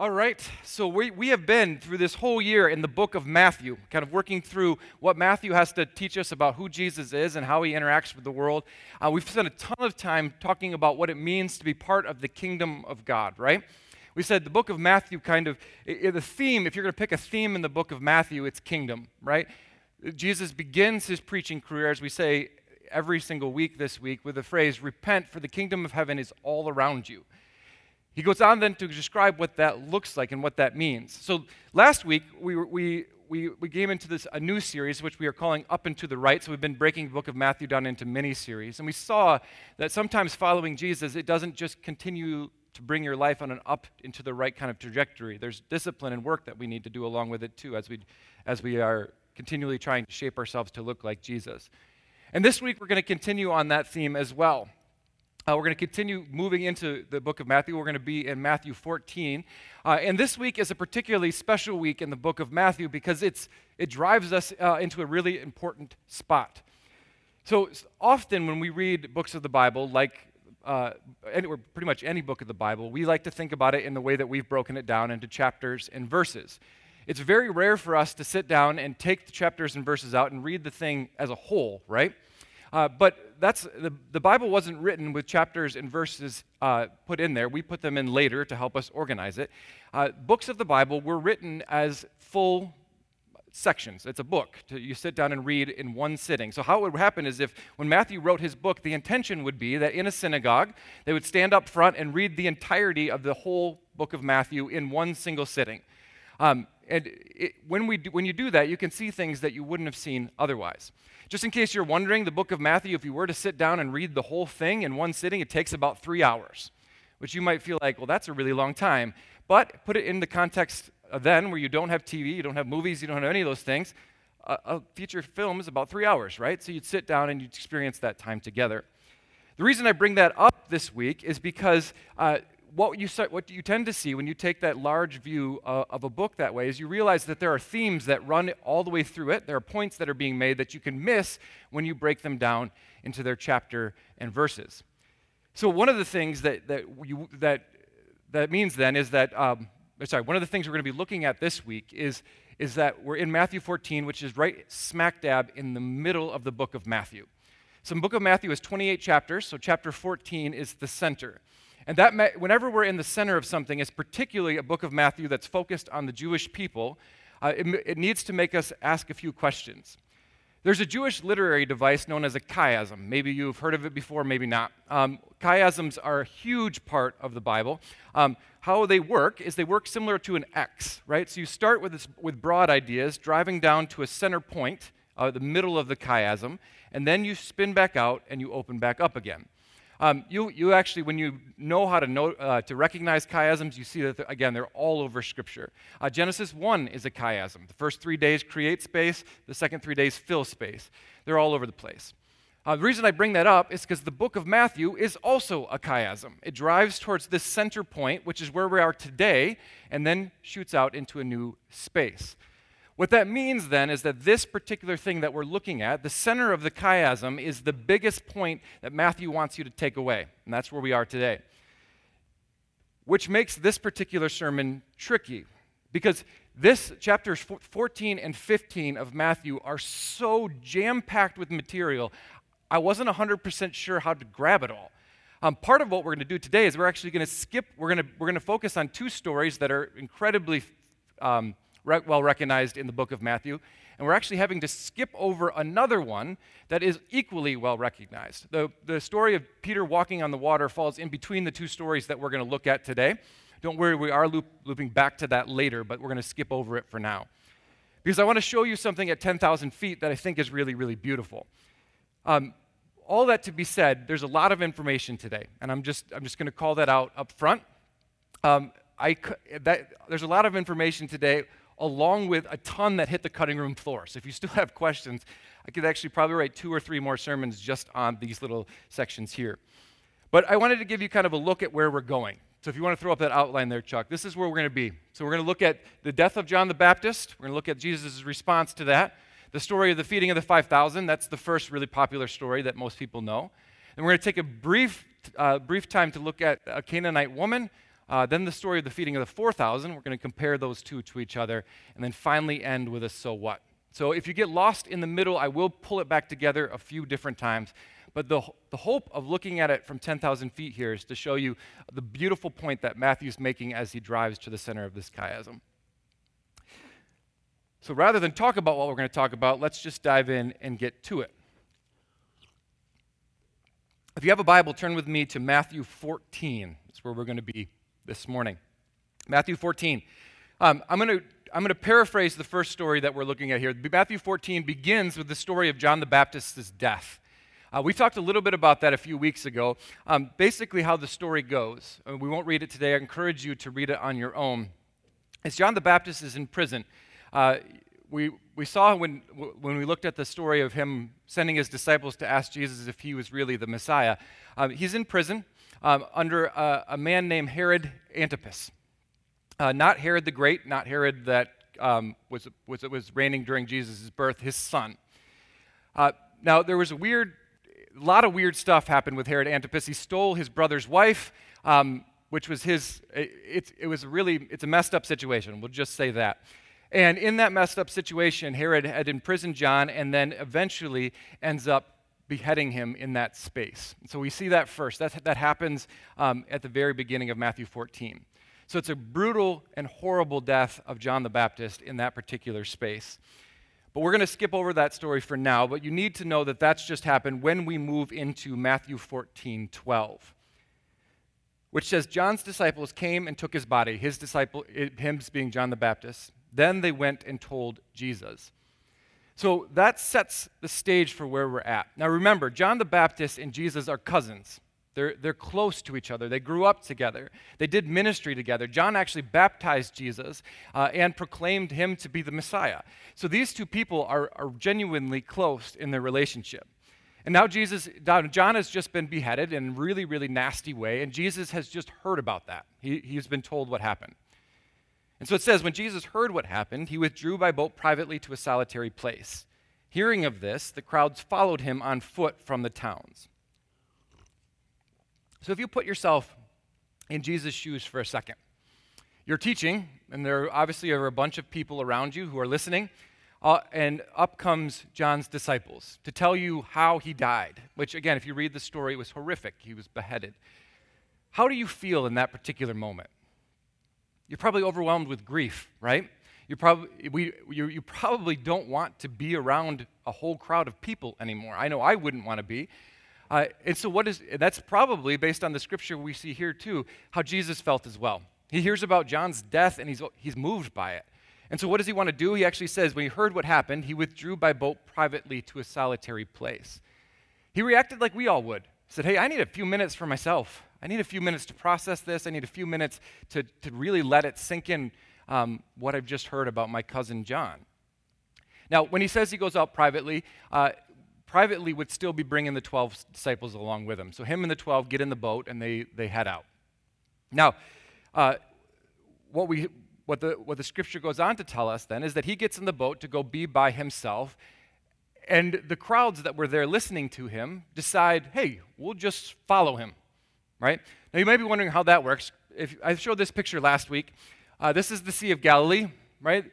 All right, so we, we have been through this whole year in the book of Matthew, kind of working through what Matthew has to teach us about who Jesus is and how he interacts with the world. Uh, we've spent a ton of time talking about what it means to be part of the kingdom of God, right? We said the book of Matthew kind of, the theme, if you're going to pick a theme in the book of Matthew, it's kingdom, right? Jesus begins his preaching career, as we say every single week this week, with the phrase, Repent, for the kingdom of heaven is all around you. He goes on then to describe what that looks like and what that means. So last week, we, we, we, we came into this a new series, which we are calling Up and to the Right. So we've been breaking the book of Matthew down into mini series. And we saw that sometimes following Jesus, it doesn't just continue to bring your life on an up into the right kind of trajectory. There's discipline and work that we need to do along with it too, as we, as we are continually trying to shape ourselves to look like Jesus. And this week, we're going to continue on that theme as well. Uh, we're going to continue moving into the book of Matthew. We're going to be in Matthew 14. Uh, and this week is a particularly special week in the book of Matthew because it's, it drives us uh, into a really important spot. So often when we read books of the Bible, like uh, any, or pretty much any book of the Bible, we like to think about it in the way that we've broken it down into chapters and verses. It's very rare for us to sit down and take the chapters and verses out and read the thing as a whole, right? Uh, but that's the, the Bible wasn't written with chapters and verses uh, put in there. We put them in later to help us organize it. Uh, books of the Bible were written as full sections. It's a book you sit down and read in one sitting. So how it would happen is if when Matthew wrote his book, the intention would be that in a synagogue they would stand up front and read the entirety of the whole book of Matthew in one single sitting. Um, and it, when, we do, when you do that, you can see things that you wouldn't have seen otherwise. Just in case you're wondering, the book of Matthew, if you were to sit down and read the whole thing in one sitting, it takes about three hours, which you might feel like, well, that's a really long time. But put it in the context then where you don't have TV, you don't have movies, you don't have any of those things. A, a feature film is about three hours, right? So you'd sit down and you'd experience that time together. The reason I bring that up this week is because uh, what you, what you tend to see when you take that large view uh, of a book that way is you realize that there are themes that run all the way through it. There are points that are being made that you can miss when you break them down into their chapter and verses. So, one of the things that, that, you, that, that means then is that, um, sorry, one of the things we're going to be looking at this week is, is that we're in Matthew 14, which is right smack dab in the middle of the book of Matthew. So, the book of Matthew is 28 chapters, so chapter 14 is the center. And that, whenever we're in the center of something, it's particularly a book of Matthew that's focused on the Jewish people, uh, it, it, needs to make us ask a few questions. There's a Jewish literary device known as a chiasm. Maybe you've heard of it before, maybe not. Um, chiasms are a huge part of the Bible. Um, how they work is they work similar to an X, right? So you start with, this, with broad ideas, driving down to a center point, uh, the middle of the chiasm, and then you spin back out and you open back up again. Um, you, you actually, when you know how to, know, uh, to recognize chiasms, you see that, they're, again, they're all over Scripture. Uh, Genesis 1 is a chiasm. The first three days create space, the second three days fill space. They're all over the place. Uh, the reason I bring that up is because the book of Matthew is also a chiasm. It drives towards this center point, which is where we are today, and then shoots out into a new space. What that means then is that this particular thing that we're looking at, the center of the chiasm, is the biggest point that Matthew wants you to take away. And that's where we are today. Which makes this particular sermon tricky because this chapters 14 and 15 of Matthew are so jam packed with material, I wasn't 100% sure how to grab it all. Um, part of what we're going to do today is we're actually going to skip, we're going to, we're going to focus on two stories that are incredibly um, re- well recognized in the book of Matthew. And we're actually having to skip over another one that is equally well recognized. The, the story of Peter walking on the water falls in between the two stories that we're going to look at today. Don't worry, we are loop, looping back to that later, but we're going to skip over it for now. Because I want to show you something at 10,000 feet that I think is really, really beautiful. Um, all that to be said, there's a lot of information today, and I'm just, I'm just going to call that out up front. Um, I, that, there's a lot of information today along with a ton that hit the cutting room floor. So if you still have questions, I could actually probably write two or three more sermons just on these little sections here. But I wanted to give you kind of a look at where we're going. So if you want to throw up that outline there, Chuck, this is where we're going to be. So we're going to look at the death of John the Baptist. We're going to look at Jesus' response to that. The story of the feeding of the 5,000. That's the first really popular story that most people know. And we're going to take a brief, uh, brief time to look at a Canaanite woman Uh, then the story of the feeding of the 4,000. We're going to compare those two to each other. And then finally end with a so what. So if you get lost in the middle, I will pull it back together a few different times. But the, the hope of looking at it from 10,000 feet here is to show you the beautiful point that Matthew's making as he drives to the center of this chiasm. So rather than talk about what we're going to talk about, let's just dive in and get to it. If you have a Bible, turn with me to Matthew 14. That's where we're going to be this morning. Matthew 14. Um, I'm going to I'm going to paraphrase the first story that we're looking at here. Matthew 14 begins with the story of John the Baptist's death. Uh, we talked a little bit about that a few weeks ago. Um, basically, how the story goes. Uh, we won't read it today. I encourage you to read it on your own. As John the Baptist is in prison, uh, we, we saw when, when we looked at the story of him sending his disciples to ask Jesus if he was really the Messiah. Um, he's in prison um, under a, a, man named Herod Antipas. Uh, not Herod the Great, not Herod that um, was, was, was reigning during Jesus' birth, his son. Uh, now, there was a weird a lot of weird stuff happened with Herod Antipas. He stole his brother's wife, um, which was his. It, it was really it's a messed up situation. We'll just say that. And in that messed up situation, Herod had imprisoned John, and then eventually ends up beheading him in that space. So we see that first. That, that happens um, at the very beginning of Matthew 14. So it's a brutal and horrible death of John the Baptist in that particular space. But we're going to skip over that story for now, but you need to know that that's just happened when we move into Matthew 14 12, which says, John's disciples came and took his body, his disciple, him being John the Baptist. Then they went and told Jesus. So that sets the stage for where we're at. Now remember, John the Baptist and Jesus are cousins. They're, they're close to each other. They grew up together. They did ministry together. John actually baptized Jesus uh, and proclaimed him to be the Messiah. So these two people are, are genuinely close in their relationship. And now Jesus, John has just been beheaded in a really, really nasty way, and Jesus has just heard about that. He, he's been told what happened. And so it says, when Jesus heard what happened, he withdrew by boat privately to a solitary place. Hearing of this, the crowds followed him on foot from the towns. So if you put yourself in Jesus' shoes for a second, you're teaching, and there obviously are a bunch of people around you who are listening, uh, and up comes John's disciples to tell you how he died, which, again, if you read the story, it was horrific. He was beheaded. How do you feel in that particular moment? You're probably overwhelmed with grief, right? You probably, we, you, you probably don't want to be around a whole crowd of people anymore. I know I wouldn't want to be. Uh, and so, what is that's probably based on the scripture we see here too, how Jesus felt as well. He hears about John's death and he's, he's moved by it. And so, what does he want to do? He actually says, when he heard what happened, he withdrew by boat privately to a solitary place. He reacted like we all would. Said, Hey, I need a few minutes for myself. I need a few minutes to process this. I need a few minutes to, to really let it sink in um, what I've just heard about my cousin John. Now, when he says he goes out privately, uh, privately would still be bringing the 12 disciples along with him. So him and the 12 get in the boat and they, they head out. Now, uh, what, we, what, the, what the scripture goes on to tell us then is that he gets in the boat to go be by himself. And the crowds that were there listening to him decide, hey, we'll just follow him, right? Now, you may be wondering how that works. If I showed this picture last week, uh, this is the Sea of Galilee, right?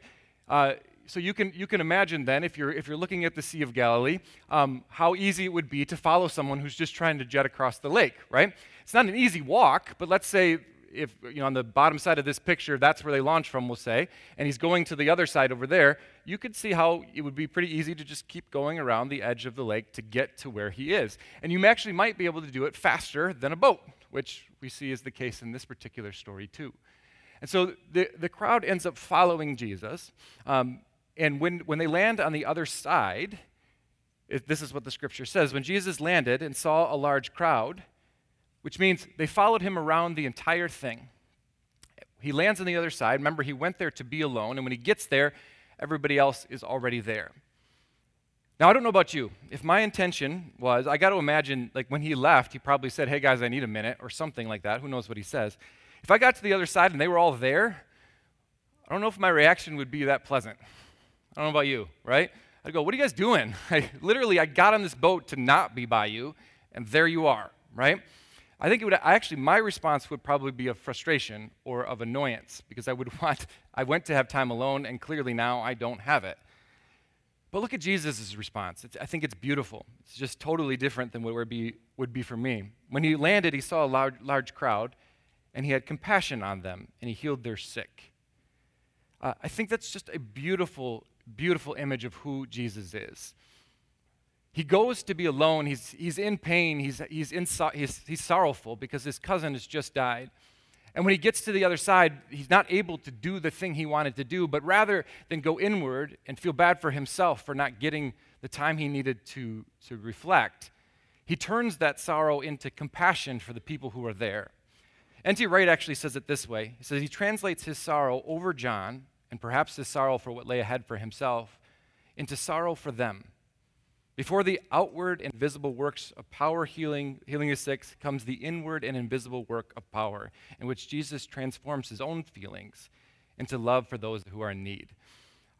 Uh, so you can, you can imagine then, if you're, if you're looking at the Sea of Galilee, um, how easy it would be to follow someone who's just trying to jet across the lake, right? It's not an easy walk, but let's say if, you know, on the bottom side of this picture, that's where they launch from, we'll say, and he's going to the other side over there, you could see how it would be pretty easy to just keep going around the edge of the lake to get to where he is. And you actually might be able to do it faster than a boat, which we see is the case in this particular story, too. And so the, the crowd ends up following Jesus. Um, and when, when they land on the other side, it, this is what the scripture says. When Jesus landed and saw a large crowd, which means they followed him around the entire thing, he lands on the other side. Remember, he went there to be alone, and when he gets there, everybody else is already there. Now, I don't know about you. If my intention was, I got to imagine, like when he left, he probably said, Hey guys, I need a minute, or something like that. Who knows what he says. If I got to the other side and they were all there, I don't know if my reaction would be that pleasant. I don't know about you, right? I'd go, What are you guys doing? I, literally, I got on this boat to not be by you, and there you are, right? I think it would actually my response would probably be of frustration or of annoyance because I would want I went to have time alone and clearly now I don't have it. But look at Jesus' response. It's, I think it's beautiful. It's just totally different than what would be, would be for me. When he landed, he saw a large, large crowd, and he had compassion on them, and he healed their sick. Uh, I think that's just a beautiful, beautiful image of who Jesus is. He goes to be alone. He's, he's in pain. He's, he's, in, he's, he's sorrowful because his cousin has just died. And when he gets to the other side, he's not able to do the thing he wanted to do, but rather than go inward and feel bad for himself for not getting the time he needed to, to reflect, he turns that sorrow into compassion for the people who are there. N.T. Wright actually says it this way He says he translates his sorrow over John, and perhaps his sorrow for what lay ahead for himself, into sorrow for them. Before the outward and visible works of power healing, healing the sick, comes the inward and invisible work of power, in which Jesus transforms his own feelings into love for those who are in need.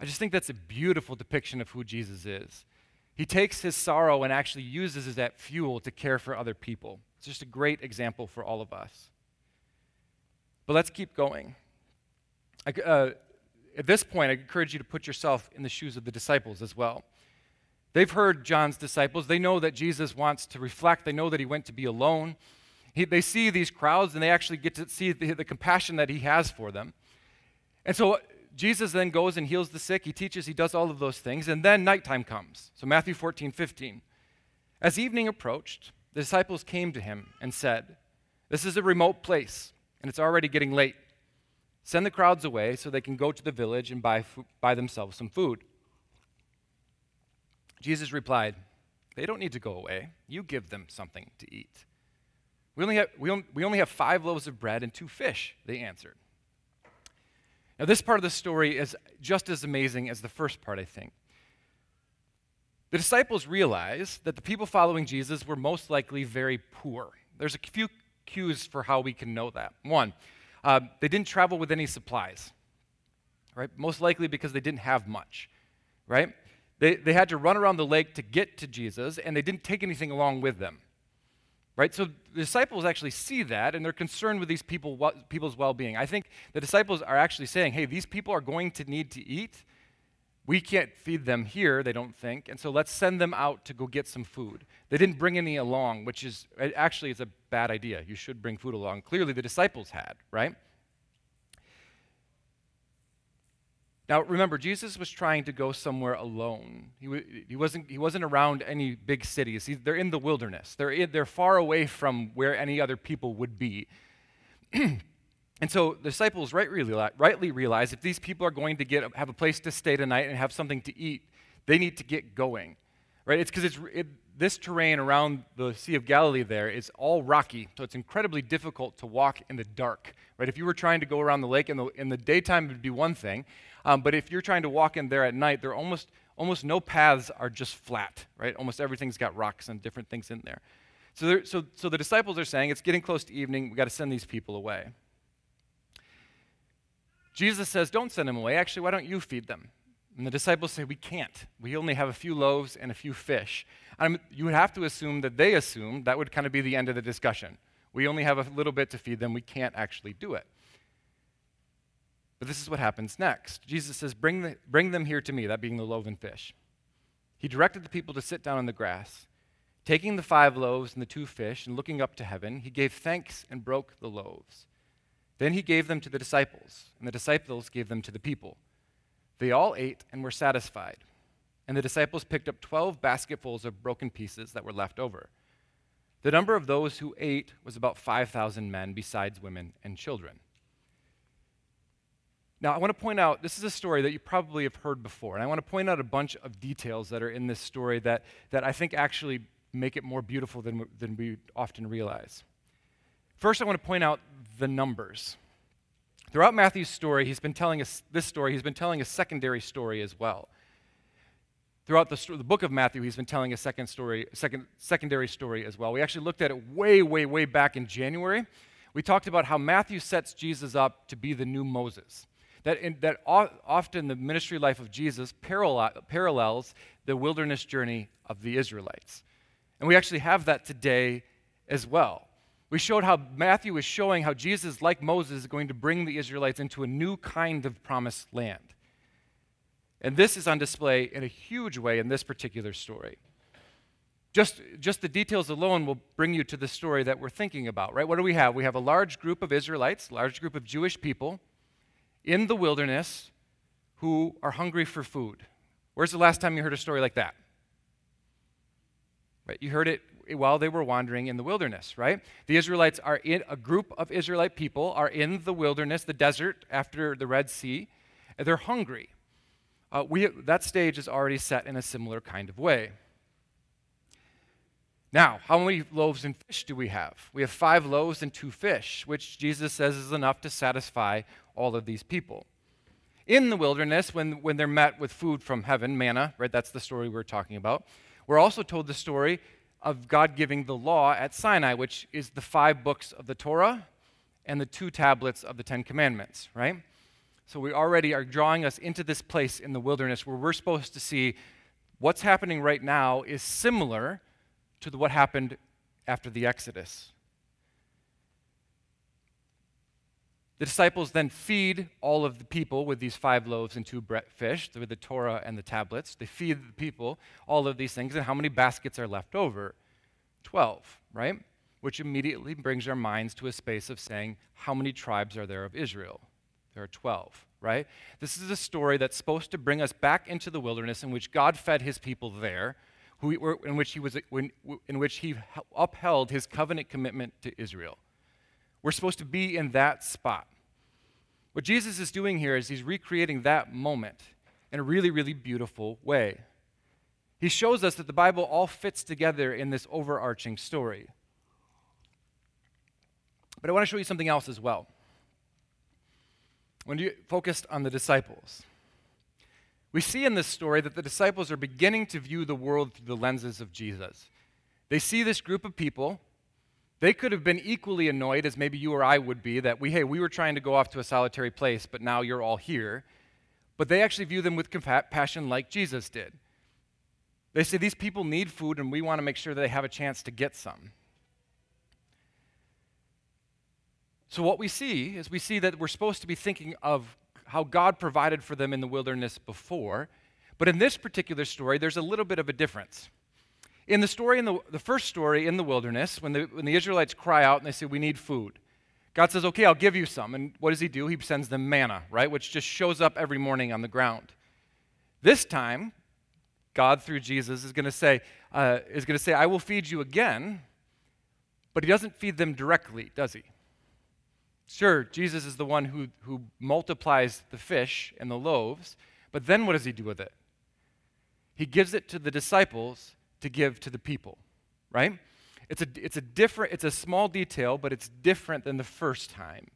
I just think that's a beautiful depiction of who Jesus is. He takes his sorrow and actually uses it as fuel to care for other people. It's just a great example for all of us. But let's keep going. I, uh, at this point, I encourage you to put yourself in the shoes of the disciples as well. They've heard John's disciples. They know that Jesus wants to reflect. They know that he went to be alone. He, they see these crowds and they actually get to see the, the compassion that he has for them. And so Jesus then goes and heals the sick. He teaches, he does all of those things. And then nighttime comes. So Matthew 14, 15. As evening approached, the disciples came to him and said, This is a remote place, and it's already getting late. Send the crowds away so they can go to the village and buy, buy themselves some food. Jesus replied, They don't need to go away. You give them something to eat. We only have, we we only have five loaves of bread and two fish, they answered. Now, this part of the story is just as amazing as the first part, I think. The disciples realized that the people following Jesus were most likely very poor. There's a few cues for how we can know that. One, uh, they didn't travel with any supplies, right? Most likely because they didn't have much, right? They, they had to run around the lake to get to Jesus, and they didn't take anything along with them. Right? So the disciples actually see that, and they're concerned with these people, people's well being. I think the disciples are actually saying, hey, these people are going to need to eat. We can't feed them here, they don't think, and so let's send them out to go get some food. They didn't bring any along, which is actually is a bad idea. You should bring food along. Clearly, the disciples had, right? Now, remember, Jesus was trying to go somewhere alone. He, he, wasn't, he wasn't around any big cities. He, they're in the wilderness, they're, in, they're far away from where any other people would be. and so the disciples right, rightly realize if these people are going to get, have a place to stay tonight and have something to eat, they need to get going. Right? It's because it's, it, this terrain around the Sea of Galilee there is all rocky, so it's incredibly difficult to walk in the dark. Right? If you were trying to go around the lake in the, in the daytime, it would be one thing. Um, but if you're trying to walk in there at night, there almost almost no paths are just flat, right? Almost everything's got rocks and different things in there. So, so, so the disciples are saying, it's getting close to evening, we've got to send these people away. Jesus says, don't send them away. Actually, why don't you feed them? And the disciples say, we can't. We only have a few loaves and a few fish. And you would have to assume that they assume that would kind of be the end of the discussion. We only have a little bit to feed them. We can't actually do it. But this is what happens next. Jesus says, bring, the, bring them here to me, that being the loaves and fish. He directed the people to sit down on the grass. Taking the five loaves and the two fish and looking up to heaven, he gave thanks and broke the loaves. Then he gave them to the disciples, and the disciples gave them to the people. They all ate and were satisfied. And the disciples picked up 12 basketfuls of broken pieces that were left over. The number of those who ate was about 5,000 men, besides women and children. Now, I want to point out this is a story that you probably have heard before, and I want to point out a bunch of details that are in this story that, that I think actually make it more beautiful than, than we often realize. First, I want to point out the numbers. Throughout Matthew's story, he's been telling us this story, he's been telling a secondary story as well. Throughout the, the book of Matthew, he's been telling a second story, second, secondary story as well. We actually looked at it way, way, way back in January. We talked about how Matthew sets Jesus up to be the new Moses that, in, that often the ministry life of Jesus parallel, parallels the wilderness journey of the Israelites. And we actually have that today as well. We showed how Matthew is showing how Jesus, like Moses, is going to bring the Israelites into a new kind of promised land. And this is on display in a huge way in this particular story. Just, just the details alone will bring you to the story that we're thinking about, right? What do we have? We have a large group of Israelites, large group of Jewish people in the wilderness who are hungry for food. Where's the last time you heard a story like that? Right? You heard it while they were wandering in the wilderness, right? The Israelites are in a group of Israelite people are in the wilderness, the desert after the Red Sea. And they're hungry. Uh, we, that stage is already set in a similar kind of way. Now, how many loaves and fish do we have? We have five loaves and two fish, which Jesus says is enough to satisfy all of these people. In the wilderness, when, when they're met with food from heaven, manna, right? That's the story we're talking about. We're also told the story of God giving the law at Sinai, which is the five books of the Torah and the two tablets of the Ten Commandments, right? So we already are drawing us into this place in the wilderness where we're supposed to see what's happening right now is similar to the, what happened after the Exodus. The disciples then feed all of the people with these five loaves and two fish, with the Torah and the tablets. They feed the people all of these things, and how many baskets are left over? Twelve, right? Which immediately brings our minds to a space of saying, how many tribes are there of Israel? There are 12, right? This is a story that's supposed to bring us back into the wilderness in which God fed his people there, who, in, which he was, in which he upheld his covenant commitment to Israel. We're supposed to be in that spot. What Jesus is doing here is he's recreating that moment in a really, really beautiful way. He shows us that the Bible all fits together in this overarching story. But I want to show you something else as well. When you focused on the disciples, we see in this story that the disciples are beginning to view the world through the lenses of Jesus. They see this group of people they could have been equally annoyed as maybe you or I would be that we, hey, we were trying to go off to a solitary place, but now you're all here. But they actually view them with compassion like Jesus did. They say these people need food and we want to make sure that they have a chance to get some. So, what we see is we see that we're supposed to be thinking of how God provided for them in the wilderness before. But in this particular story, there's a little bit of a difference. In the story, in the, the first story in the wilderness, when the, when the Israelites cry out and they say, We need food, God says, Okay, I'll give you some. And what does He do? He sends them manna, right? Which just shows up every morning on the ground. This time, God, through Jesus, is going to say, uh, is going to say, I will feed you again, but He doesn't feed them directly, does He? Sure, Jesus is the one who, who multiplies the fish and the loaves, but then what does He do with it? He gives it to the disciples to give to the people, right? It's a, it's a different, it's a small detail, but it's different than the first time.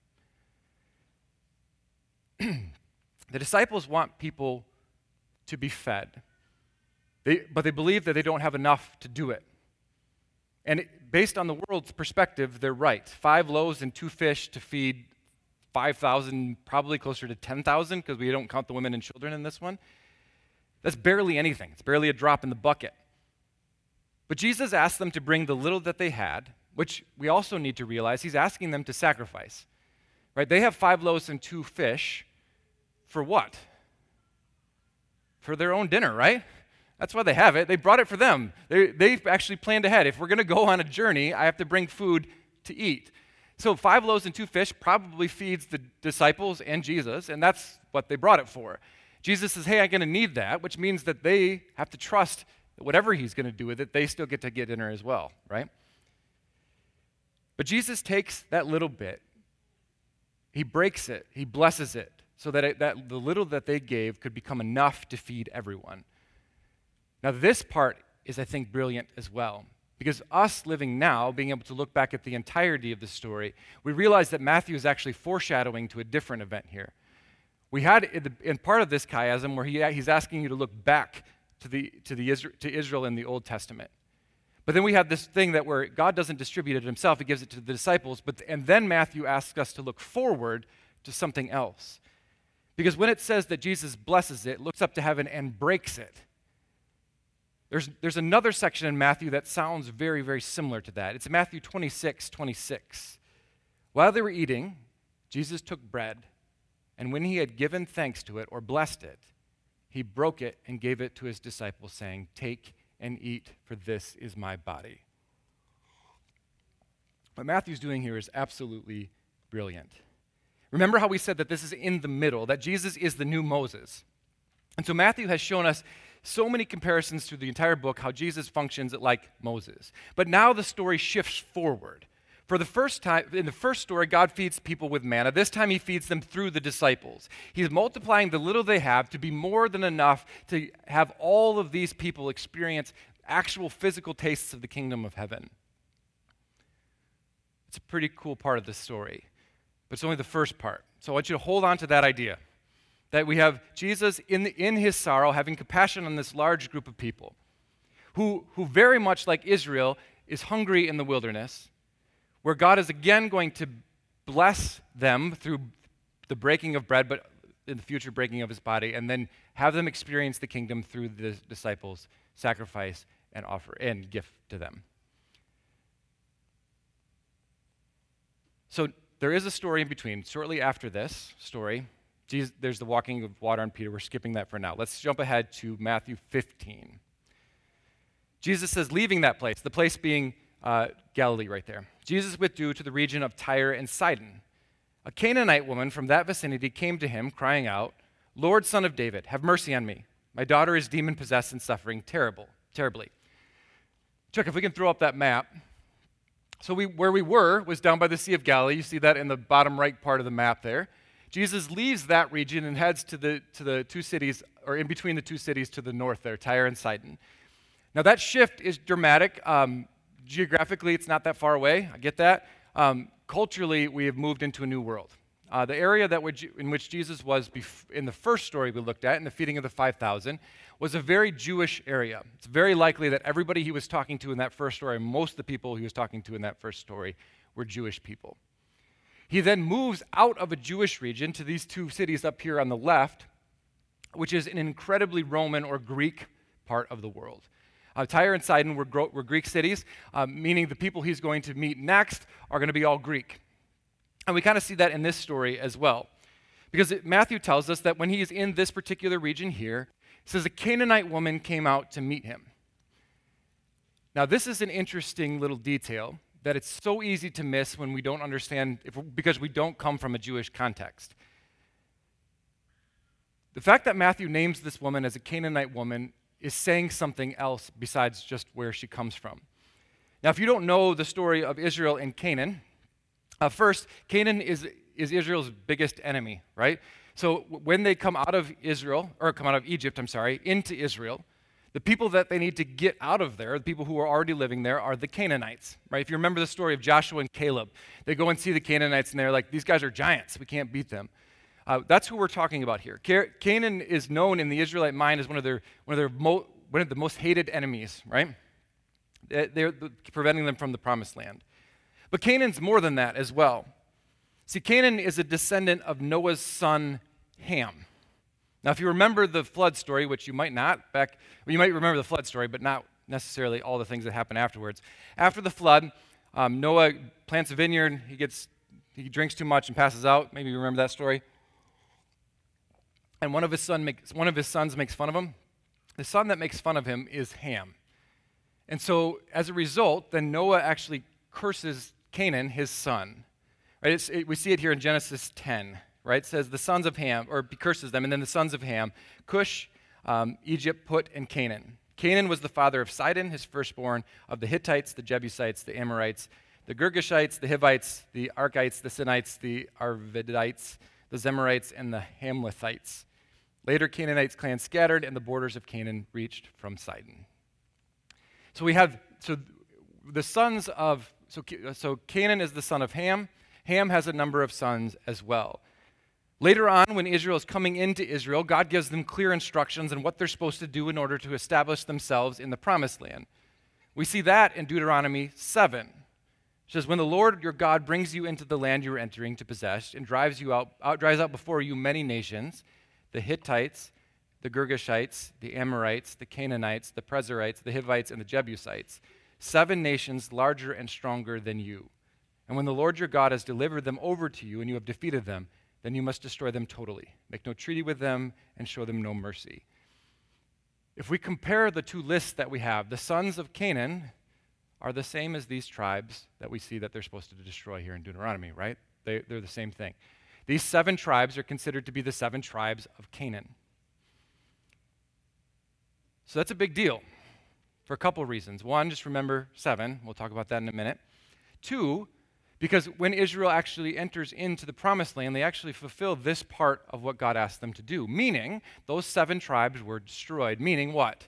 the disciples want people to be fed, they, but they believe that they don't have enough to do it. And it, based on the world's perspective, they're right. Five loaves and two fish to feed 5,000, probably closer to 10,000, because we don't count the women and children in this one. That's barely anything. It's barely a drop in the bucket. But Jesus asked them to bring the little that they had, which we also need to realize he's asking them to sacrifice. Right? They have five loaves and two fish. For what? For their own dinner, right? That's why they have it. They brought it for them. They, they've actually planned ahead. If we're going to go on a journey, I have to bring food to eat. So, five loaves and two fish probably feeds the disciples and Jesus, and that's what they brought it for. Jesus says, Hey, I'm going to need that, which means that they have to trust that whatever he's going to do with it, they still get to get dinner as well, right? But Jesus takes that little bit, he breaks it, he blesses it, so that, it, that the little that they gave could become enough to feed everyone. Now, this part is, I think, brilliant as well. Because us living now, being able to look back at the entirety of the story, we realize that Matthew is actually foreshadowing to a different event here. We had in, part of this chiasm where he, he's asking you to look back to, the, to, the Israel, to Israel in the Old Testament. But then we have this thing that where God doesn't distribute it himself, he gives it to the disciples. But, and then Matthew asks us to look forward to something else. Because when it says that Jesus blesses it, looks up to heaven and breaks it, There's, there's another section in Matthew that sounds very, very similar to that. It's Matthew 26, 26. While they were eating, Jesus took bread, and when he had given thanks to it or blessed it, he broke it and gave it to his disciples, saying, Take and eat, for this is my body. What Matthew's doing here is absolutely brilliant. Remember how we said that this is in the middle, that Jesus is the new Moses. And so Matthew has shown us so many comparisons through the entire book how Jesus functions like Moses. But now the story shifts forward. For the first time, in the first story, God feeds people with manna. This time, He feeds them through the disciples. He's multiplying the little they have to be more than enough to have all of these people experience actual physical tastes of the kingdom of heaven. It's a pretty cool part of the story, but it's only the first part. So I want you to hold on to that idea that we have Jesus in, in his sorrow having compassion on this large group of people who, who, very much like Israel, is hungry in the wilderness, where God is again going to bless them through the breaking of bread, but in the future breaking of his body, and then have them experience the kingdom through the disciples' sacrifice and offer and gift to them. So there is a story in between. Shortly after this story, Jesus, there's the walking of water on Peter. We're skipping that for now. Let's jump ahead to Matthew 15. Jesus says, leaving that place, the place being uh, Galilee right there. Jesus withdrew to the region of Tyre and Sidon. A Canaanite woman from that vicinity came to him, crying out, Lord, son of David, have mercy on me. My daughter is demon possessed and suffering terrible, terribly. Chuck, if we can throw up that map. So we, where we were was down by the Sea of Galilee. You see that in the bottom right part of the map there. Jesus leaves that region and heads to the, to the two cities, or in between the two cities to the north there, Tyre and Sidon. Now, that shift is dramatic. Um, geographically, it's not that far away. I get that. Um, culturally, we have moved into a new world. Uh, the area that would, in which Jesus was bef- in the first story we looked at, in the feeding of the 5,000, was a very Jewish area. It's very likely that everybody he was talking to in that first story, most of the people he was talking to in that first story, were Jewish people. He then moves out of a Jewish region to these two cities up here on the left, which is an incredibly Roman or Greek part of the world. Uh, Tyre and Sidon were, gro- were Greek cities, uh, meaning the people he's going to meet next are going to be all Greek. And we kind of see that in this story as well. Because it, Matthew tells us that when he is in this particular region here, it says a Canaanite woman came out to meet him. Now, this is an interesting little detail that it's so easy to miss when we don't understand, if, because we don't come from a Jewish context. The fact that Matthew names this woman as a Canaanite woman is saying something else besides just where she comes from. Now, if you don't know the story of Israel and Canaan, uh, first, Canaan is, is Israel's biggest enemy, right? So when they come out of Israel, or come out of Egypt, I'm sorry, into Israel, the people that they need to get out of there, the people who are already living there, are the Canaanites, right? If you remember the story of Joshua and Caleb, they go and see the Canaanites and they're like, these guys are giants. We can't beat them. Uh, that's who we're talking about here. Canaan is known in the Israelite mind as one of their, one of their mo- one of the most hated enemies, right? They're preventing them from the promised land. But Canaan's more than that as well. See, Canaan is a descendant of Noah's son, Ham. Now, if you remember the flood story, which you might not, back, well, you might remember the flood story, but not necessarily all the things that happen afterwards. After the flood, um, Noah plants a vineyard. He gets, he drinks too much and passes out. Maybe you remember that story. And one of his son makes, one of his sons makes fun of him. The son that makes fun of him is Ham. And so, as a result, then Noah actually curses Canaan, his son. Right? It, we see it here in Genesis 10 right? It says the sons of Ham, or curses them, and then the sons of Ham Cush, um, Egypt, Put, and Canaan. Canaan was the father of Sidon, his firstborn, of the Hittites, the Jebusites, the Amorites, the Girgashites, the Hivites, the Arkites, the Sinites, the Arvadites, the Zemarites, and the Hamathites. Later, Canaanites' clans scattered, and the borders of Canaan reached from Sidon. So we have so the sons of so, so Canaan is the son of Ham. Ham has a number of sons as well. Later on, when Israel is coming into Israel, God gives them clear instructions on what they're supposed to do in order to establish themselves in the promised land. We see that in Deuteronomy 7. It says, When the Lord your God brings you into the land you're entering to possess and drives you out, out drives out before you many nations, the Hittites, the Girgashites, the Amorites, the Canaanites, the Perizzites, the Hivites, and the Jebusites, seven nations larger and stronger than you. And when the Lord your God has delivered them over to you and you have defeated them, then you must destroy them totally. Make no treaty with them and show them no mercy. If we compare the two lists that we have, the sons of Canaan are the same as these tribes that we see that they're supposed to destroy here in Deuteronomy, right? They, they're the same thing. These seven tribes are considered to be the seven tribes of Canaan. So that's a big deal for a couple reasons. One, just remember seven. We'll talk about that in a minute. Two, because when Israel actually enters into the promised land, they actually fulfill this part of what God asked them to do. Meaning, those seven tribes were destroyed. Meaning, what?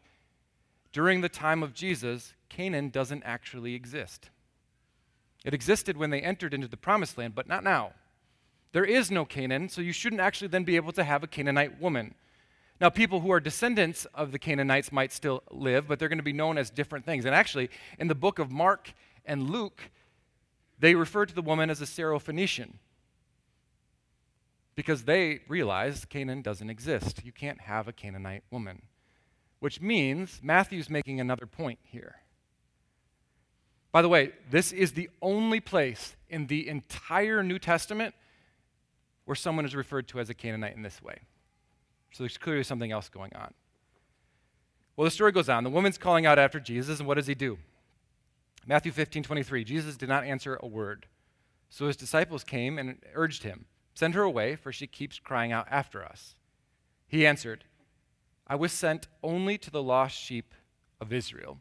During the time of Jesus, Canaan doesn't actually exist. It existed when they entered into the promised land, but not now. There is no Canaan, so you shouldn't actually then be able to have a Canaanite woman. Now, people who are descendants of the Canaanites might still live, but they're going to be known as different things. And actually, in the book of Mark and Luke, they refer to the woman as a Syrophoenician because they realize Canaan doesn't exist. You can't have a Canaanite woman. Which means Matthew's making another point here. By the way, this is the only place in the entire New Testament where someone is referred to as a Canaanite in this way. So there's clearly something else going on. Well, the story goes on. The woman's calling out after Jesus, and what does he do? Matthew 15, 23. Jesus did not answer a word. So his disciples came and urged him, Send her away, for she keeps crying out after us. He answered, I was sent only to the lost sheep of Israel.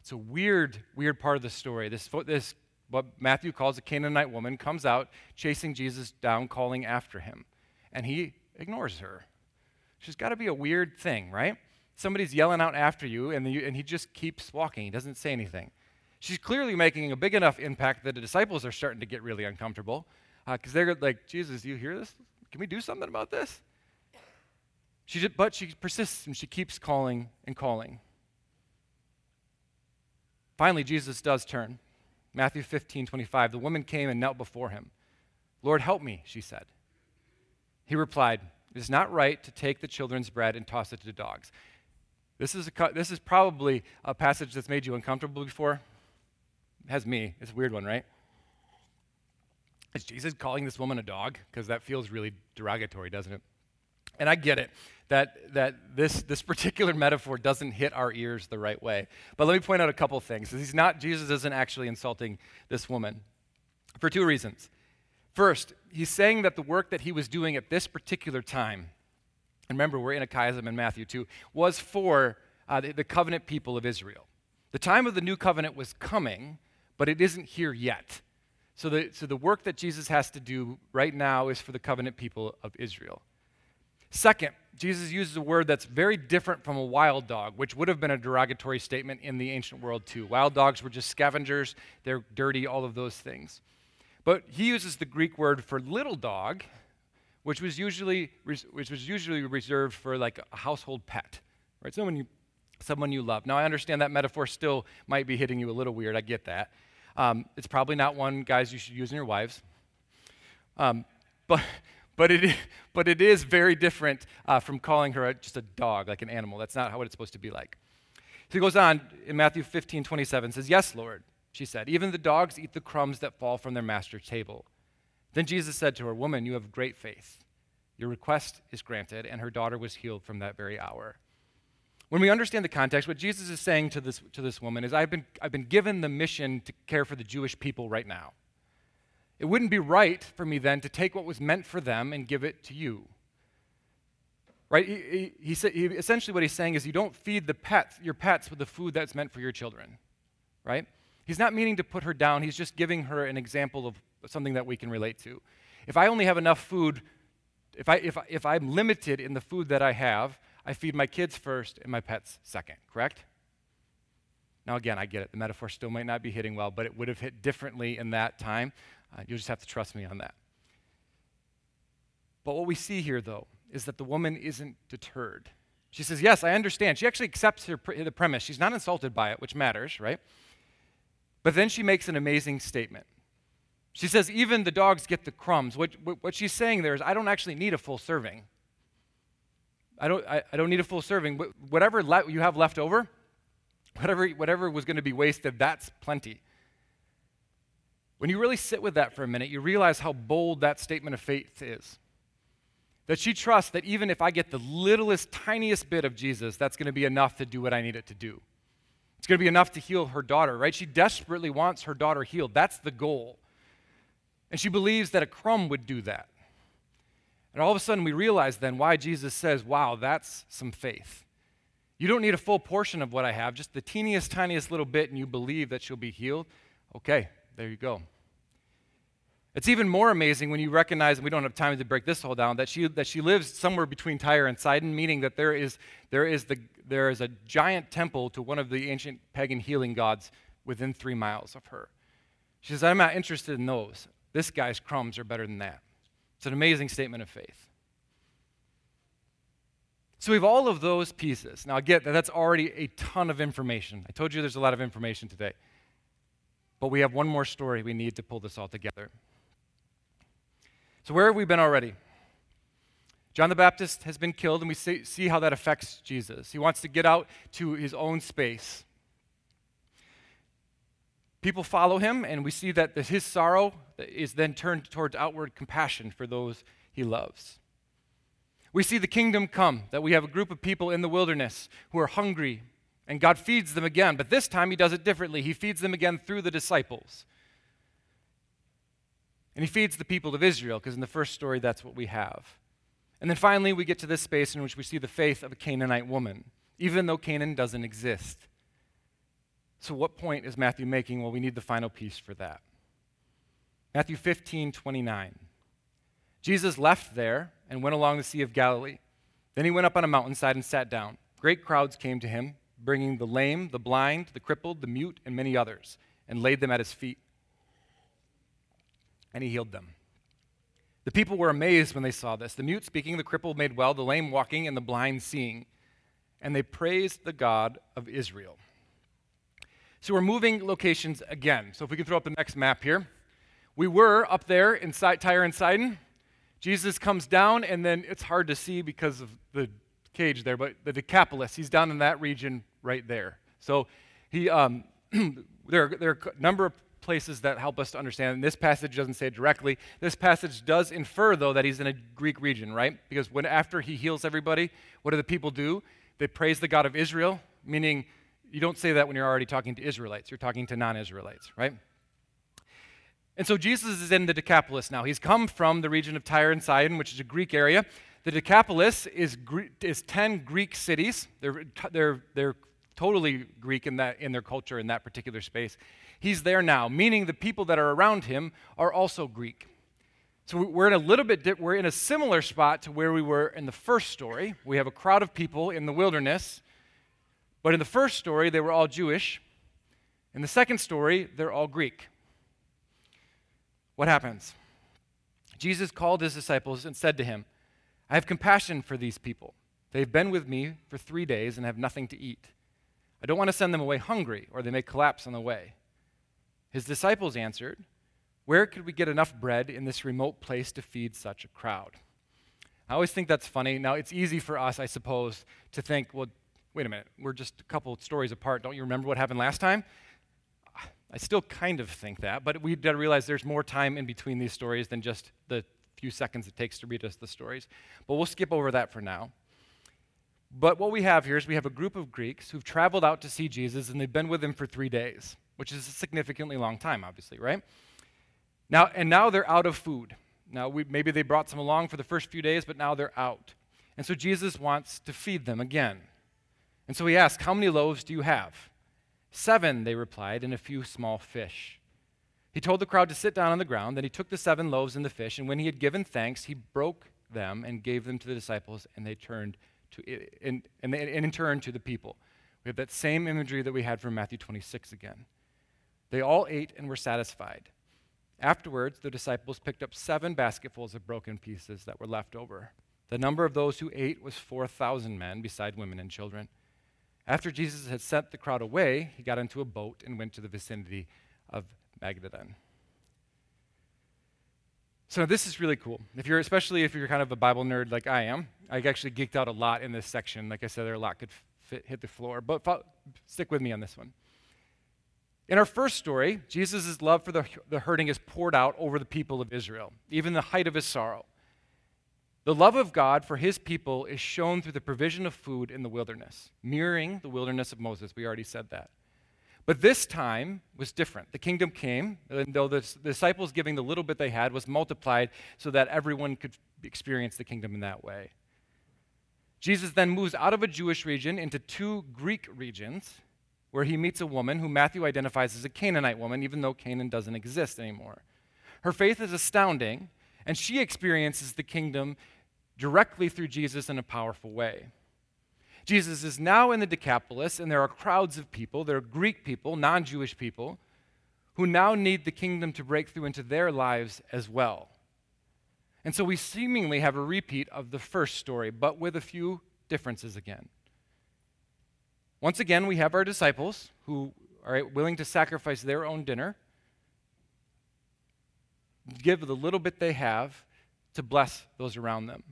It's a weird, weird part of the story. This, this what Matthew calls a Canaanite woman, comes out chasing Jesus down, calling after him. And he ignores her. She's got to be a weird thing, right? Somebody's yelling out after you, and, the, and he just keeps walking. He doesn't say anything she's clearly making a big enough impact that the disciples are starting to get really uncomfortable because uh, they're like, Jesus, you hear this? Can we do something about this? She but she persists and she keeps calling and calling. Finally, Jesus does turn. Matthew 15, 25. The woman came and knelt before him. Lord, help me, she said. He replied, It is not right to take the children's bread and toss it to the dogs. This is, a, this is probably a passage that's made you uncomfortable before has me. It's a weird one, right? Is Jesus calling this woman a dog? Because that feels really derogatory, doesn't it? And I get it that, that this, this particular metaphor doesn't hit our ears the right way. But let me point out a couple things. He's not, Jesus isn't actually insulting this woman for two reasons. First, he's saying that the work that he was doing at this particular time, and remember, we're in a chiasm in Matthew 2, was for uh, the, the covenant people of Israel. The time of the new covenant was coming, but it isn't here yet. So the, so the work that Jesus has to do right now is for the covenant people of Israel. Second, Jesus uses a word that's very different from a wild dog, which would have been a derogatory statement in the ancient world too. Wild dogs were just scavengers, they're dirty, all of those things. But he uses the Greek word for little dog, which was usually, which was usually reserved for like a household pet, right? Someone you, someone you love. Now, I understand that metaphor still might be hitting you a little weird. I get that. Um, it's probably not one, guys, you should use in your wives. Um, but, but, it, but it is very different uh, from calling her a, just a dog, like an animal. That's not what it's supposed to be like. So he goes on in Matthew 15, 27, says, Yes, Lord, she said, even the dogs eat the crumbs that fall from their master's table. Then Jesus said to her, Woman, you have great faith. Your request is granted, and her daughter was healed from that very hour. When we understand the context, what Jesus is saying to this, to this woman is, I've been, I've been given the mission to care for the Jewish people right now. It wouldn't be right for me then to take what was meant for them and give it to you. Right? He, he, he, he, essentially, what he's saying is, you don't feed the pets, your pets with the food that's meant for your children. Right? He's not meaning to put her down, he's just giving her an example of something that we can relate to. If I only have enough food, if, I, if, if I'm limited in the food that I have, I feed my kids first and my pets second, correct? Now, again, I get it. The metaphor still might not be hitting well, but it would have hit differently in that time. Uh, you'll just have to trust me on that. But what we see here, though, is that the woman isn't deterred. She says, Yes, I understand. She actually accepts her, the premise. She's not insulted by it, which matters, right? But then she makes an amazing statement. She says, Even the dogs get the crumbs. What, what she's saying there is, I don't actually need a full serving. I don't, I, I don't need a full serving. Whatever le- you have left over, whatever, whatever was going to be wasted, that's plenty. When you really sit with that for a minute, you realize how bold that statement of faith is. That she trusts that even if I get the littlest, tiniest bit of Jesus, that's going to be enough to do what I need it to do. It's going to be enough to heal her daughter, right? She desperately wants her daughter healed. That's the goal. And she believes that a crumb would do that. And all of a sudden, we realize then why Jesus says, Wow, that's some faith. You don't need a full portion of what I have, just the teeniest, tiniest little bit, and you believe that she'll be healed. Okay, there you go. It's even more amazing when you recognize, and we don't have time to break this all down, that she, that she lives somewhere between Tyre and Sidon, meaning that there is, there, is the, there is a giant temple to one of the ancient pagan healing gods within three miles of her. She says, I'm not interested in those. This guy's crumbs are better than that. It's an amazing statement of faith. So we have all of those pieces. Now, I get that that's already a ton of information. I told you there's a lot of information today. But we have one more story we need to pull this all together. So, where have we been already? John the Baptist has been killed, and we see, see how that affects Jesus. He wants to get out to his own space. People follow him, and we see that his sorrow is then turned towards outward compassion for those he loves. We see the kingdom come, that we have a group of people in the wilderness who are hungry, and God feeds them again. But this time he does it differently. He feeds them again through the disciples. And he feeds the people of Israel, because in the first story, that's what we have. And then finally, we get to this space in which we see the faith of a Canaanite woman, even though Canaan doesn't exist. So, what point is Matthew making? Well, we need the final piece for that. Matthew 15, 29. Jesus left there and went along the Sea of Galilee. Then he went up on a mountainside and sat down. Great crowds came to him, bringing the lame, the blind, the crippled, the mute, and many others, and laid them at his feet and he healed them. The people were amazed when they saw this the mute speaking, the crippled made well, the lame walking, and the blind seeing. And they praised the God of Israel. So we're moving locations again. So if we can throw up the next map here. We were up there in Tyre and Sidon. Jesus comes down, and then it's hard to see because of the cage there, but the Decapolis, he's down in that region right there. So he, um, there, there are a number of places that help us to understand. And this passage doesn't say directly. This passage does infer, though, that he's in a Greek region, right? Because when after he heals everybody, what do the people do? They praise the God of Israel, meaning you don't say that when you're already talking to Israelites. You're talking to non-Israelites, right? And so Jesus is in the Decapolis now. He's come from the region of Tyre and Sidon, which is a Greek area. The Decapolis is, is 10 Greek cities. They're, they're, they're totally Greek in, that, in their culture in that particular space. He's there now, meaning the people that are around him are also Greek. So we're in a little bit, we're in a similar spot to where we were in the first story. We have a crowd of people in the wilderness, but in the first story, they were all Jewish. In the second story, they're all Greek. What happens? Jesus called his disciples and said to him, I have compassion for these people. They've been with me for three days and have nothing to eat. I don't want to send them away hungry, or they may collapse on the way. His disciples answered, Where could we get enough bread in this remote place to feed such a crowd? I always think that's funny. Now, it's easy for us, I suppose, to think, well, wait a minute, we're just a couple stories apart. Don't you remember what happened last time? I still kind of think that, but we've got to realize there's more time in between these stories than just the few seconds it takes to read us the stories. But we'll skip over that for now. But what we have here is we have a group of Greeks who've traveled out to see Jesus and they've been with him for three days which is a significantly long time, obviously, right? Now, and now they're out of food. Now, we, maybe they brought some along for the first few days, but now they're out. And so Jesus wants to feed them again. And so he asked, How many loaves do you have? Seven, they replied, and a few small fish. He told the crowd to sit down on the ground. Then he took the seven loaves and the fish, and when he had given thanks, he broke them and gave them to the disciples, and they turned to, and, and, and in turn to the people. We have that same imagery that we had from Matthew 26 again. They all ate and were satisfied. Afterwards, the disciples picked up seven basketfuls of broken pieces that were left over. The number of those who ate was 4,000 men, beside women and children. After Jesus had sent the crowd away, he got into a boat and went to the vicinity of Magadan. So this is really cool. If you're, especially if you're kind of a Bible nerd like I am, I actually geeked out a lot in this section. Like I said, there a lot could fit, hit the floor, but fo- stick with me on this one. In our first story, Jesus' love for the, the hurting is poured out over the people of Israel, even the height of his sorrow. The love of God for his people is shown through the provision of food in the wilderness, mirroring the wilderness of Moses. We already said that. But this time was different. The kingdom came, and though the disciples giving the little bit they had was multiplied so that everyone could experience the kingdom in that way. Jesus then moves out of a Jewish region into two Greek regions where he meets a woman who Matthew identifies as a Canaanite woman, even though Canaan doesn't exist anymore. Her faith is astounding, and she experiences the kingdom directly through Jesus in a powerful way. Jesus is now in the Decapolis, and there are crowds of people, there are Greek people, non Jewish people, who now need the kingdom to break through into their lives as well. And so we seemingly have a repeat of the first story, but with a few differences again. Once again, we have our disciples who are willing to sacrifice their own dinner, give the little bit they have to bless those around them.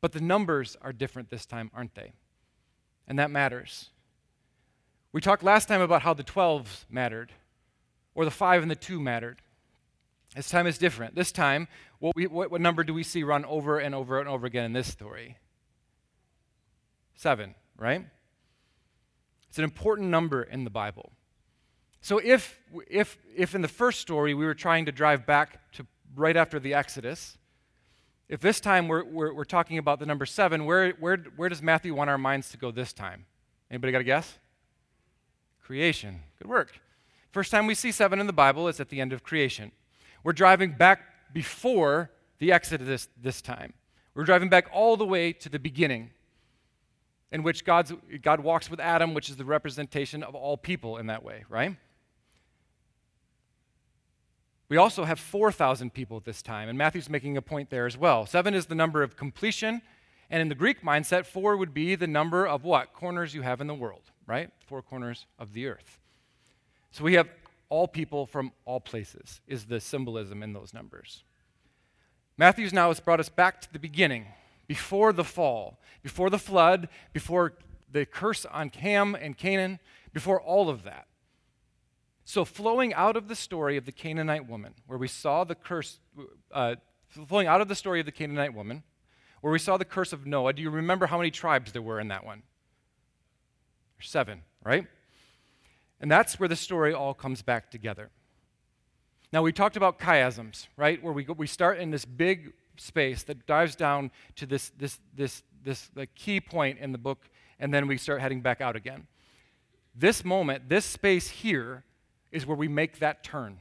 But the numbers are different this time, aren't they? And that matters. We talked last time about how the 12s mattered, or the 5 and the 2 mattered. This time is different. This time, what, we, what, what number do we see run over and over and over again in this story? Seven, right? It's an important number in the Bible. So if, if, if in the first story we were trying to drive back to right after the Exodus, if this time we're, we're, we're talking about the number seven, where, where, where does Matthew want our minds to go this time? Anybody got a guess? Creation. Good work. First time we see seven in the Bible is at the end of creation. We're driving back before the Exodus this time. We're driving back all the way to the beginning in which God's, God walks with Adam, which is the representation of all people in that way, right? We also have 4,000 people at this time, and Matthew's making a point there as well. Seven is the number of completion, and in the Greek mindset, four would be the number of what? Corners you have in the world, right? Four corners of the earth. So we have all people from all places, is the symbolism in those numbers. Matthew's now has brought us back to the beginning, before the fall, before the flood, before the curse on Ham and Canaan, before all of that. So, flowing out of the story of the Canaanite woman, where we saw the curse, uh, flowing out of the story of the Canaanite woman, where we saw the curse of Noah, do you remember how many tribes there were in that one? Seven, right? And that's where the story all comes back together. Now, we talked about chiasms, right? Where we, go, we start in this big space that dives down to this, this, this, this the key point in the book, and then we start heading back out again. This moment, this space here, is where we make that turn.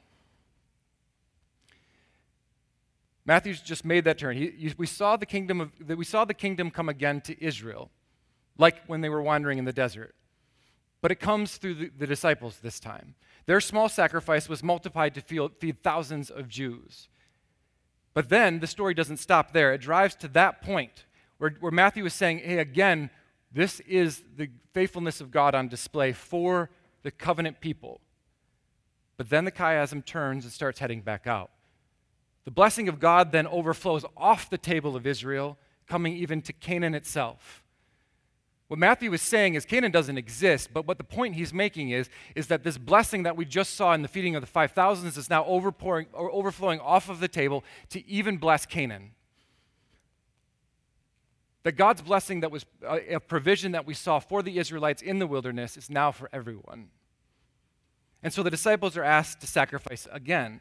Matthew's just made that turn. He, we, saw the kingdom of, we saw the kingdom come again to Israel, like when they were wandering in the desert. But it comes through the, the disciples this time. Their small sacrifice was multiplied to feed, feed thousands of Jews. But then the story doesn't stop there. It drives to that point where, where Matthew is saying, hey, again, this is the faithfulness of God on display for the covenant people. But then the chiasm turns and starts heading back out. The blessing of God then overflows off the table of Israel, coming even to Canaan itself. What Matthew is saying is Canaan doesn't exist, but what the point he's making is, is that this blessing that we just saw in the feeding of the 5,000s is now overpouring, or overflowing off of the table to even bless Canaan. That God's blessing that was a, a provision that we saw for the Israelites in the wilderness is now for everyone. And so the disciples are asked to sacrifice again,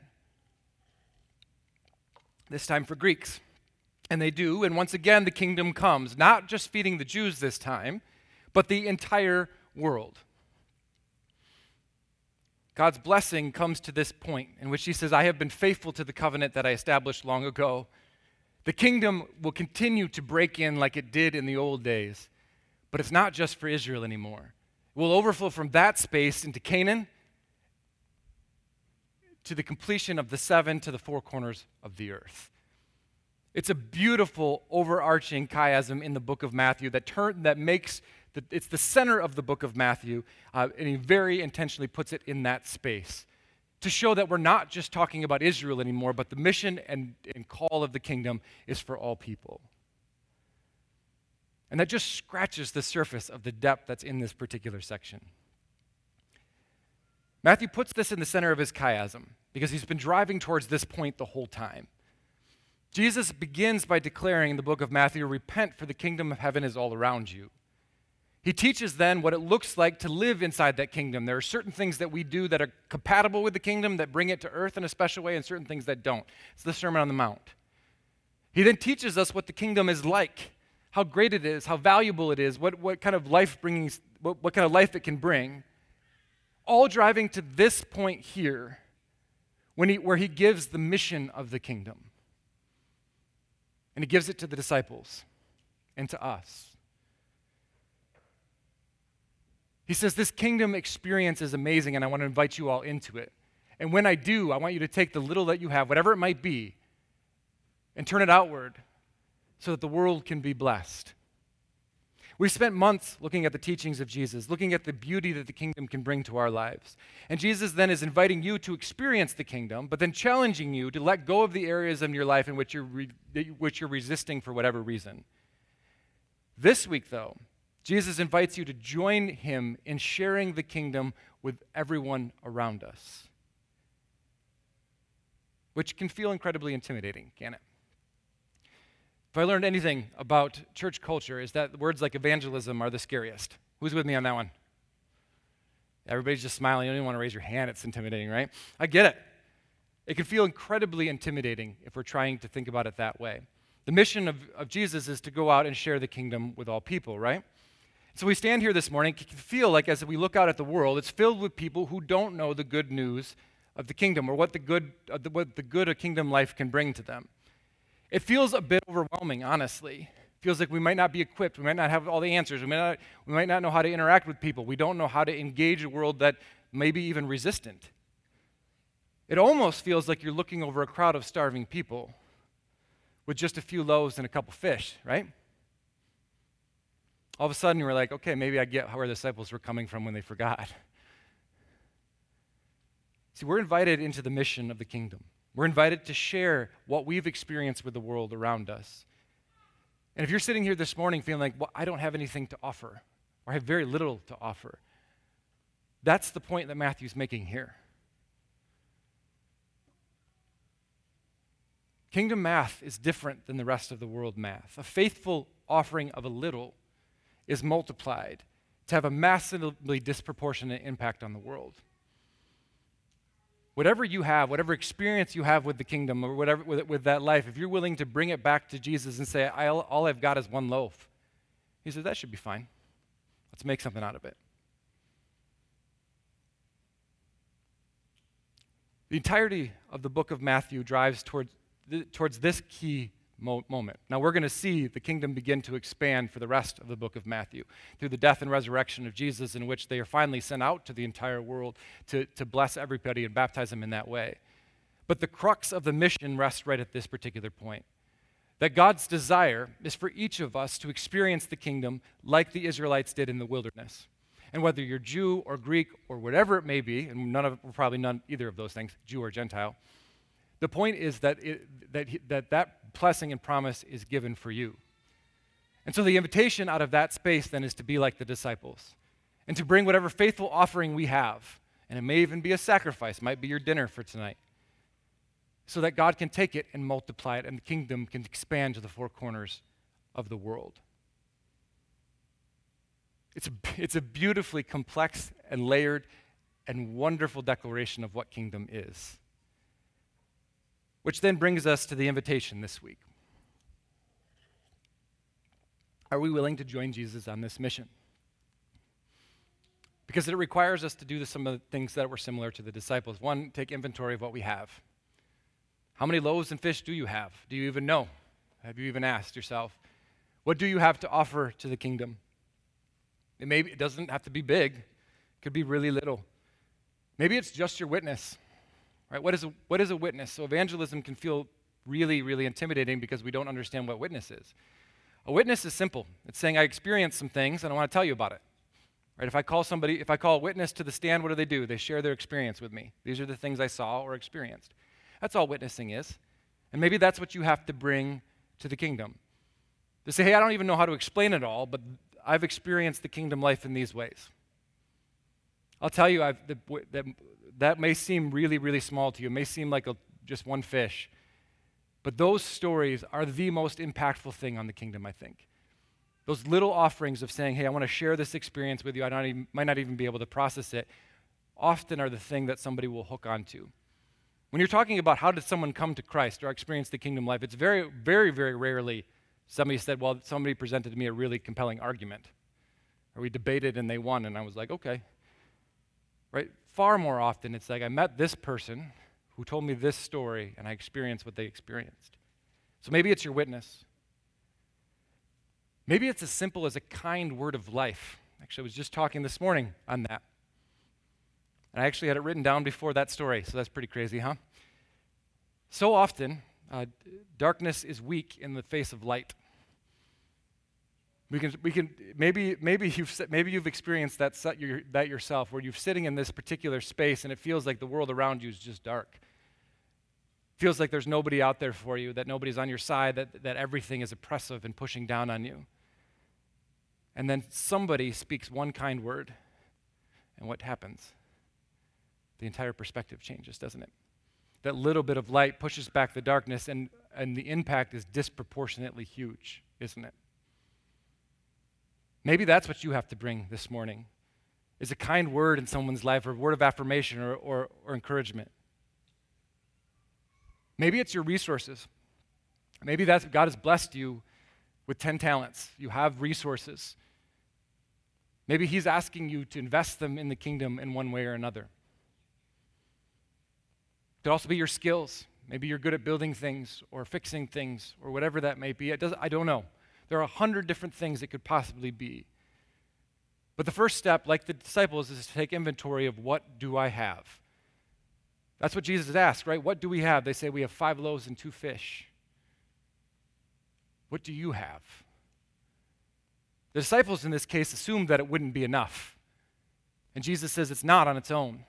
this time for Greeks. And they do, and once again the kingdom comes, not just feeding the Jews this time, but the entire world. God's blessing comes to this point in which he says, I have been faithful to the covenant that I established long ago. The kingdom will continue to break in like it did in the old days, but it's not just for Israel anymore. It will overflow from that space into Canaan to the completion of the seven to the four corners of the earth. It's a beautiful overarching chiasm in the book of Matthew that, turn, that makes the, it's the center of the book of Matthew, uh, and he very intentionally puts it in that space to show that we're not just talking about Israel anymore, but the mission and, and call of the kingdom is for all people. And that just scratches the surface of the depth that's in this particular section. Matthew puts this in the center of his chiasm because he's been driving towards this point the whole time. Jesus begins by declaring in the book of Matthew, Repent, for the kingdom of heaven is all around you. He teaches then what it looks like to live inside that kingdom. There are certain things that we do that are compatible with the kingdom, that bring it to earth in a special way, and certain things that don't. It's the Sermon on the Mount. He then teaches us what the kingdom is like, how great it is, how valuable it is, what, what kind of life bringing, what, what kind of life it can bring. All driving to this point here, when he, where he gives the mission of the kingdom. And he gives it to the disciples and to us. He says, This kingdom experience is amazing, and I want to invite you all into it. And when I do, I want you to take the little that you have, whatever it might be, and turn it outward so that the world can be blessed. We've spent months looking at the teachings of Jesus, looking at the beauty that the kingdom can bring to our lives. And Jesus then is inviting you to experience the kingdom, but then challenging you to let go of the areas in your life in which you're, re- which you're resisting for whatever reason. This week, though, Jesus invites you to join him in sharing the kingdom with everyone around us, which can feel incredibly intimidating, can it? If I learned anything about church culture, is that words like evangelism are the scariest. Who's with me on that one? Everybody's just smiling. You don't even want to raise your hand. It's intimidating, right? I get it. It can feel incredibly intimidating if we're trying to think about it that way. The mission of, of Jesus is to go out and share the kingdom with all people, right? So we stand here this morning, can feel like as we look out at the world, it's filled with people who don't know the good news of the kingdom or what the good, uh, the, what the good of kingdom life can bring to them. It feels a bit overwhelming, honestly. It feels like we might not be equipped. We might not have all the answers. We might not, we might not know how to interact with people. We don't know how to engage a world that may be even resistant. It almost feels like you're looking over a crowd of starving people with just a few loaves and a couple fish, right? all of a sudden were like, okay, maybe I get where the disciples were coming from when they forgot. See, we're invited into the mission of the kingdom. We're invited to share what we've experienced with the world around us. And if you're sitting here this morning feeling like, well, I don't have anything to offer, or I have very little to offer, that's the point that Matthew's making here. Kingdom math is different than the rest of the world math. A faithful offering of a little is multiplied to have a massively disproportionate impact on the world. Whatever you have, whatever experience you have with the kingdom or whatever with, with that life, if you're willing to bring it back to Jesus and say, all I've got is one loaf, he says, that should be fine. Let's make something out of it. The entirety of the book of Matthew drives towards, towards this key mo- moment. Now, we're going to see the kingdom begin to expand for the rest of the book of Matthew through the death and resurrection of Jesus, in which they are finally sent out to the entire world to, to bless everybody and baptize them in that way. But the crux of the mission rests right at this particular point that God's desire is for each of us to experience the kingdom like the Israelites did in the wilderness. And whether you're Jew or Greek or whatever it may be, and none of probably none either of those things, Jew or Gentile, the point is that it, that, that that blessing and promise is given for you. And so the invitation out of that space then is to be like the disciples and to bring whatever faithful offering we have. And it may even be a sacrifice, might be your dinner for tonight, so that God can take it and multiply it and the kingdom can expand to the four corners of the world. It's a, it's a beautifully complex and layered and wonderful declaration of what kingdom is. Which then brings us to the invitation this week. Are we willing to join Jesus on this mission? Because it requires us to do some of the things that were similar to the disciples. One, take inventory of what we have. How many loaves and fish do you have? Do you even know? Have you even asked yourself? What do you have to offer to the kingdom? It, may, it doesn't have to be big, it could be really little. Maybe it's just your witness. Right? What is, a, what is a witness? So evangelism can feel really, really intimidating because we don't understand what witness is. A witness is simple. It's saying I experienced some things and I want to tell you about it. Right? If I call somebody, if I call a witness to the stand, what do they do? They share their experience with me. These are the things I saw or experienced. That's all witnessing is. And maybe that's what you have to bring to the kingdom. To say, hey, I don't even know how to explain it all, but I've experienced the kingdom life in these ways. I'll tell you, I've, that, that may seem really, really small to you. It may seem like a, just one fish. But those stories are the most impactful thing on the kingdom, I think. Those little offerings of saying, hey, I want to share this experience with you, I not even, might not even be able to process it, often are the thing that somebody will hook onto. When you're talking about how did someone come to Christ or experience the kingdom life, it's very, very, very rarely somebody said, well, somebody presented to me a really compelling argument. Or we debated and they won, and I was like, okay. Right? Far more often, it's like I met this person who told me this story and I experienced what they experienced. So maybe it's your witness. Maybe it's as simple as a kind word of life. Actually, I was just talking this morning on that. And I actually had it written down before that story, so that's pretty crazy, huh? So often, uh, darkness is weak in the face of light. We can, we can maybe, maybe, you've, maybe you've experienced that, that yourself, where you're sitting in this particular space and it feels like the world around you is just dark. feels like there's nobody out there for you, that nobody's on your side, that, that everything is oppressive and pushing down on you. And then somebody speaks one kind word, and what happens? the entire perspective changes, doesn't it? That little bit of light pushes back the darkness, and, and the impact is disproportionately huge, isn't it? Maybe that's what you have to bring this morning is a kind word in someone's life or a word of affirmation or, or, or encouragement. Maybe it's your resources. Maybe that's God has blessed you with 10 talents. You have resources. Maybe He's asking you to invest them in the kingdom in one way or another It could also be your skills. Maybe you're good at building things or fixing things or whatever that may be. It I don't know. There are a hundred different things it could possibly be. But the first step, like the disciples, is to take inventory of what do I have? That's what Jesus asked, right? What do we have? They say we have five loaves and two fish. What do you have? The disciples in this case assumed that it wouldn't be enough. And Jesus says it's not on its own.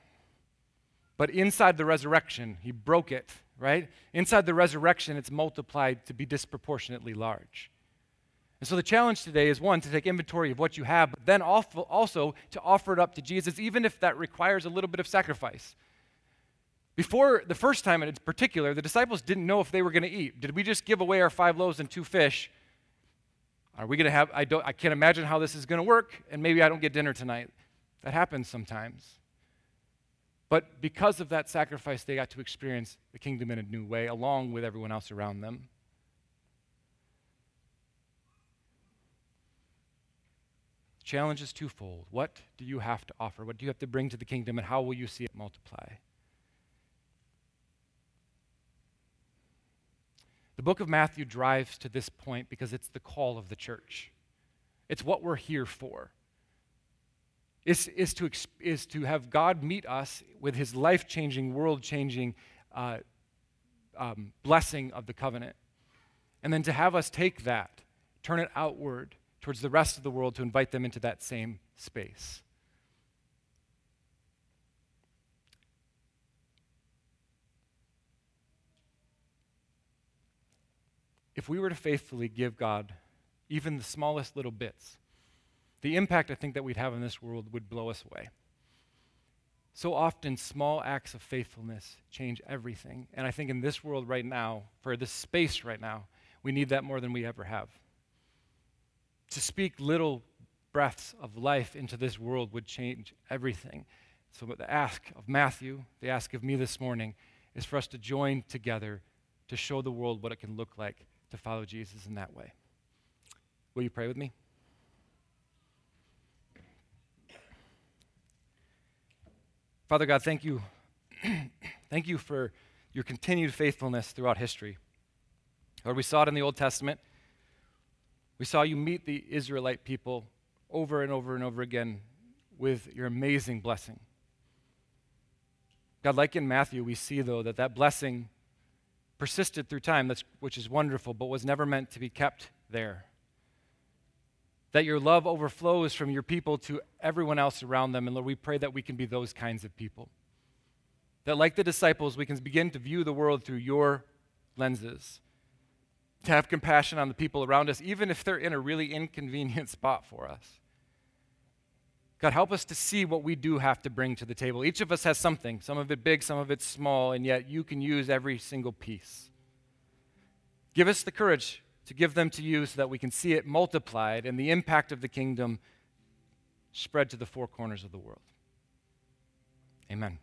But inside the resurrection, he broke it, right? Inside the resurrection, it's multiplied to be disproportionately large. And so the challenge today is one, to take inventory of what you have, but then also to offer it up to Jesus, even if that requires a little bit of sacrifice. Before the first time in particular, the disciples didn't know if they were going to eat. Did we just give away our five loaves and two fish? Are we going to have, I, don't, I can't imagine how this is going to work, and maybe I don't get dinner tonight. That happens sometimes. But because of that sacrifice, they got to experience the kingdom in a new way, along with everyone else around them. Challenge is twofold. What do you have to offer? What do you have to bring to the kingdom, and how will you see it multiply? The book of Matthew drives to this point because it's the call of the church. It's what we're here for is, is, to, is to have God meet us with his life changing, world changing uh, um, blessing of the covenant. And then to have us take that, turn it outward towards the rest of the world to invite them into that same space. If we were to faithfully give God even the smallest little bits, the impact I think that we'd have in this world would blow us away. So often, small acts of faithfulness change everything. And I think in this world right now, for this space right now, we need that more than we ever have. To speak little breaths of life into this world would change everything. So, the ask of Matthew, the ask of me this morning, is for us to join together to show the world what it can look like to follow Jesus in that way. Will you pray with me? Father God, thank you. thank you for your continued faithfulness throughout history. Lord, we saw it in the Old Testament. We saw you meet the Israelite people over and over and over again with your amazing blessing. God, like in Matthew, we see, though, that that blessing persisted through time, which is wonderful, but was never meant to be kept there that your love overflows from your people to everyone else around them. And Lord, we pray that we can be those kinds of people. That, like the disciples, we can begin to view the world through your lenses. To have compassion on the people around us, even if they're in a really inconvenient spot for us. God, help us to see what we do have to bring to the table. Each of us has something, some of it big, some of it small, and yet you can use every single piece. Give us the courage to give them to you so that we can see it multiplied and the impact of the kingdom spread to the four corners of the world. Amen.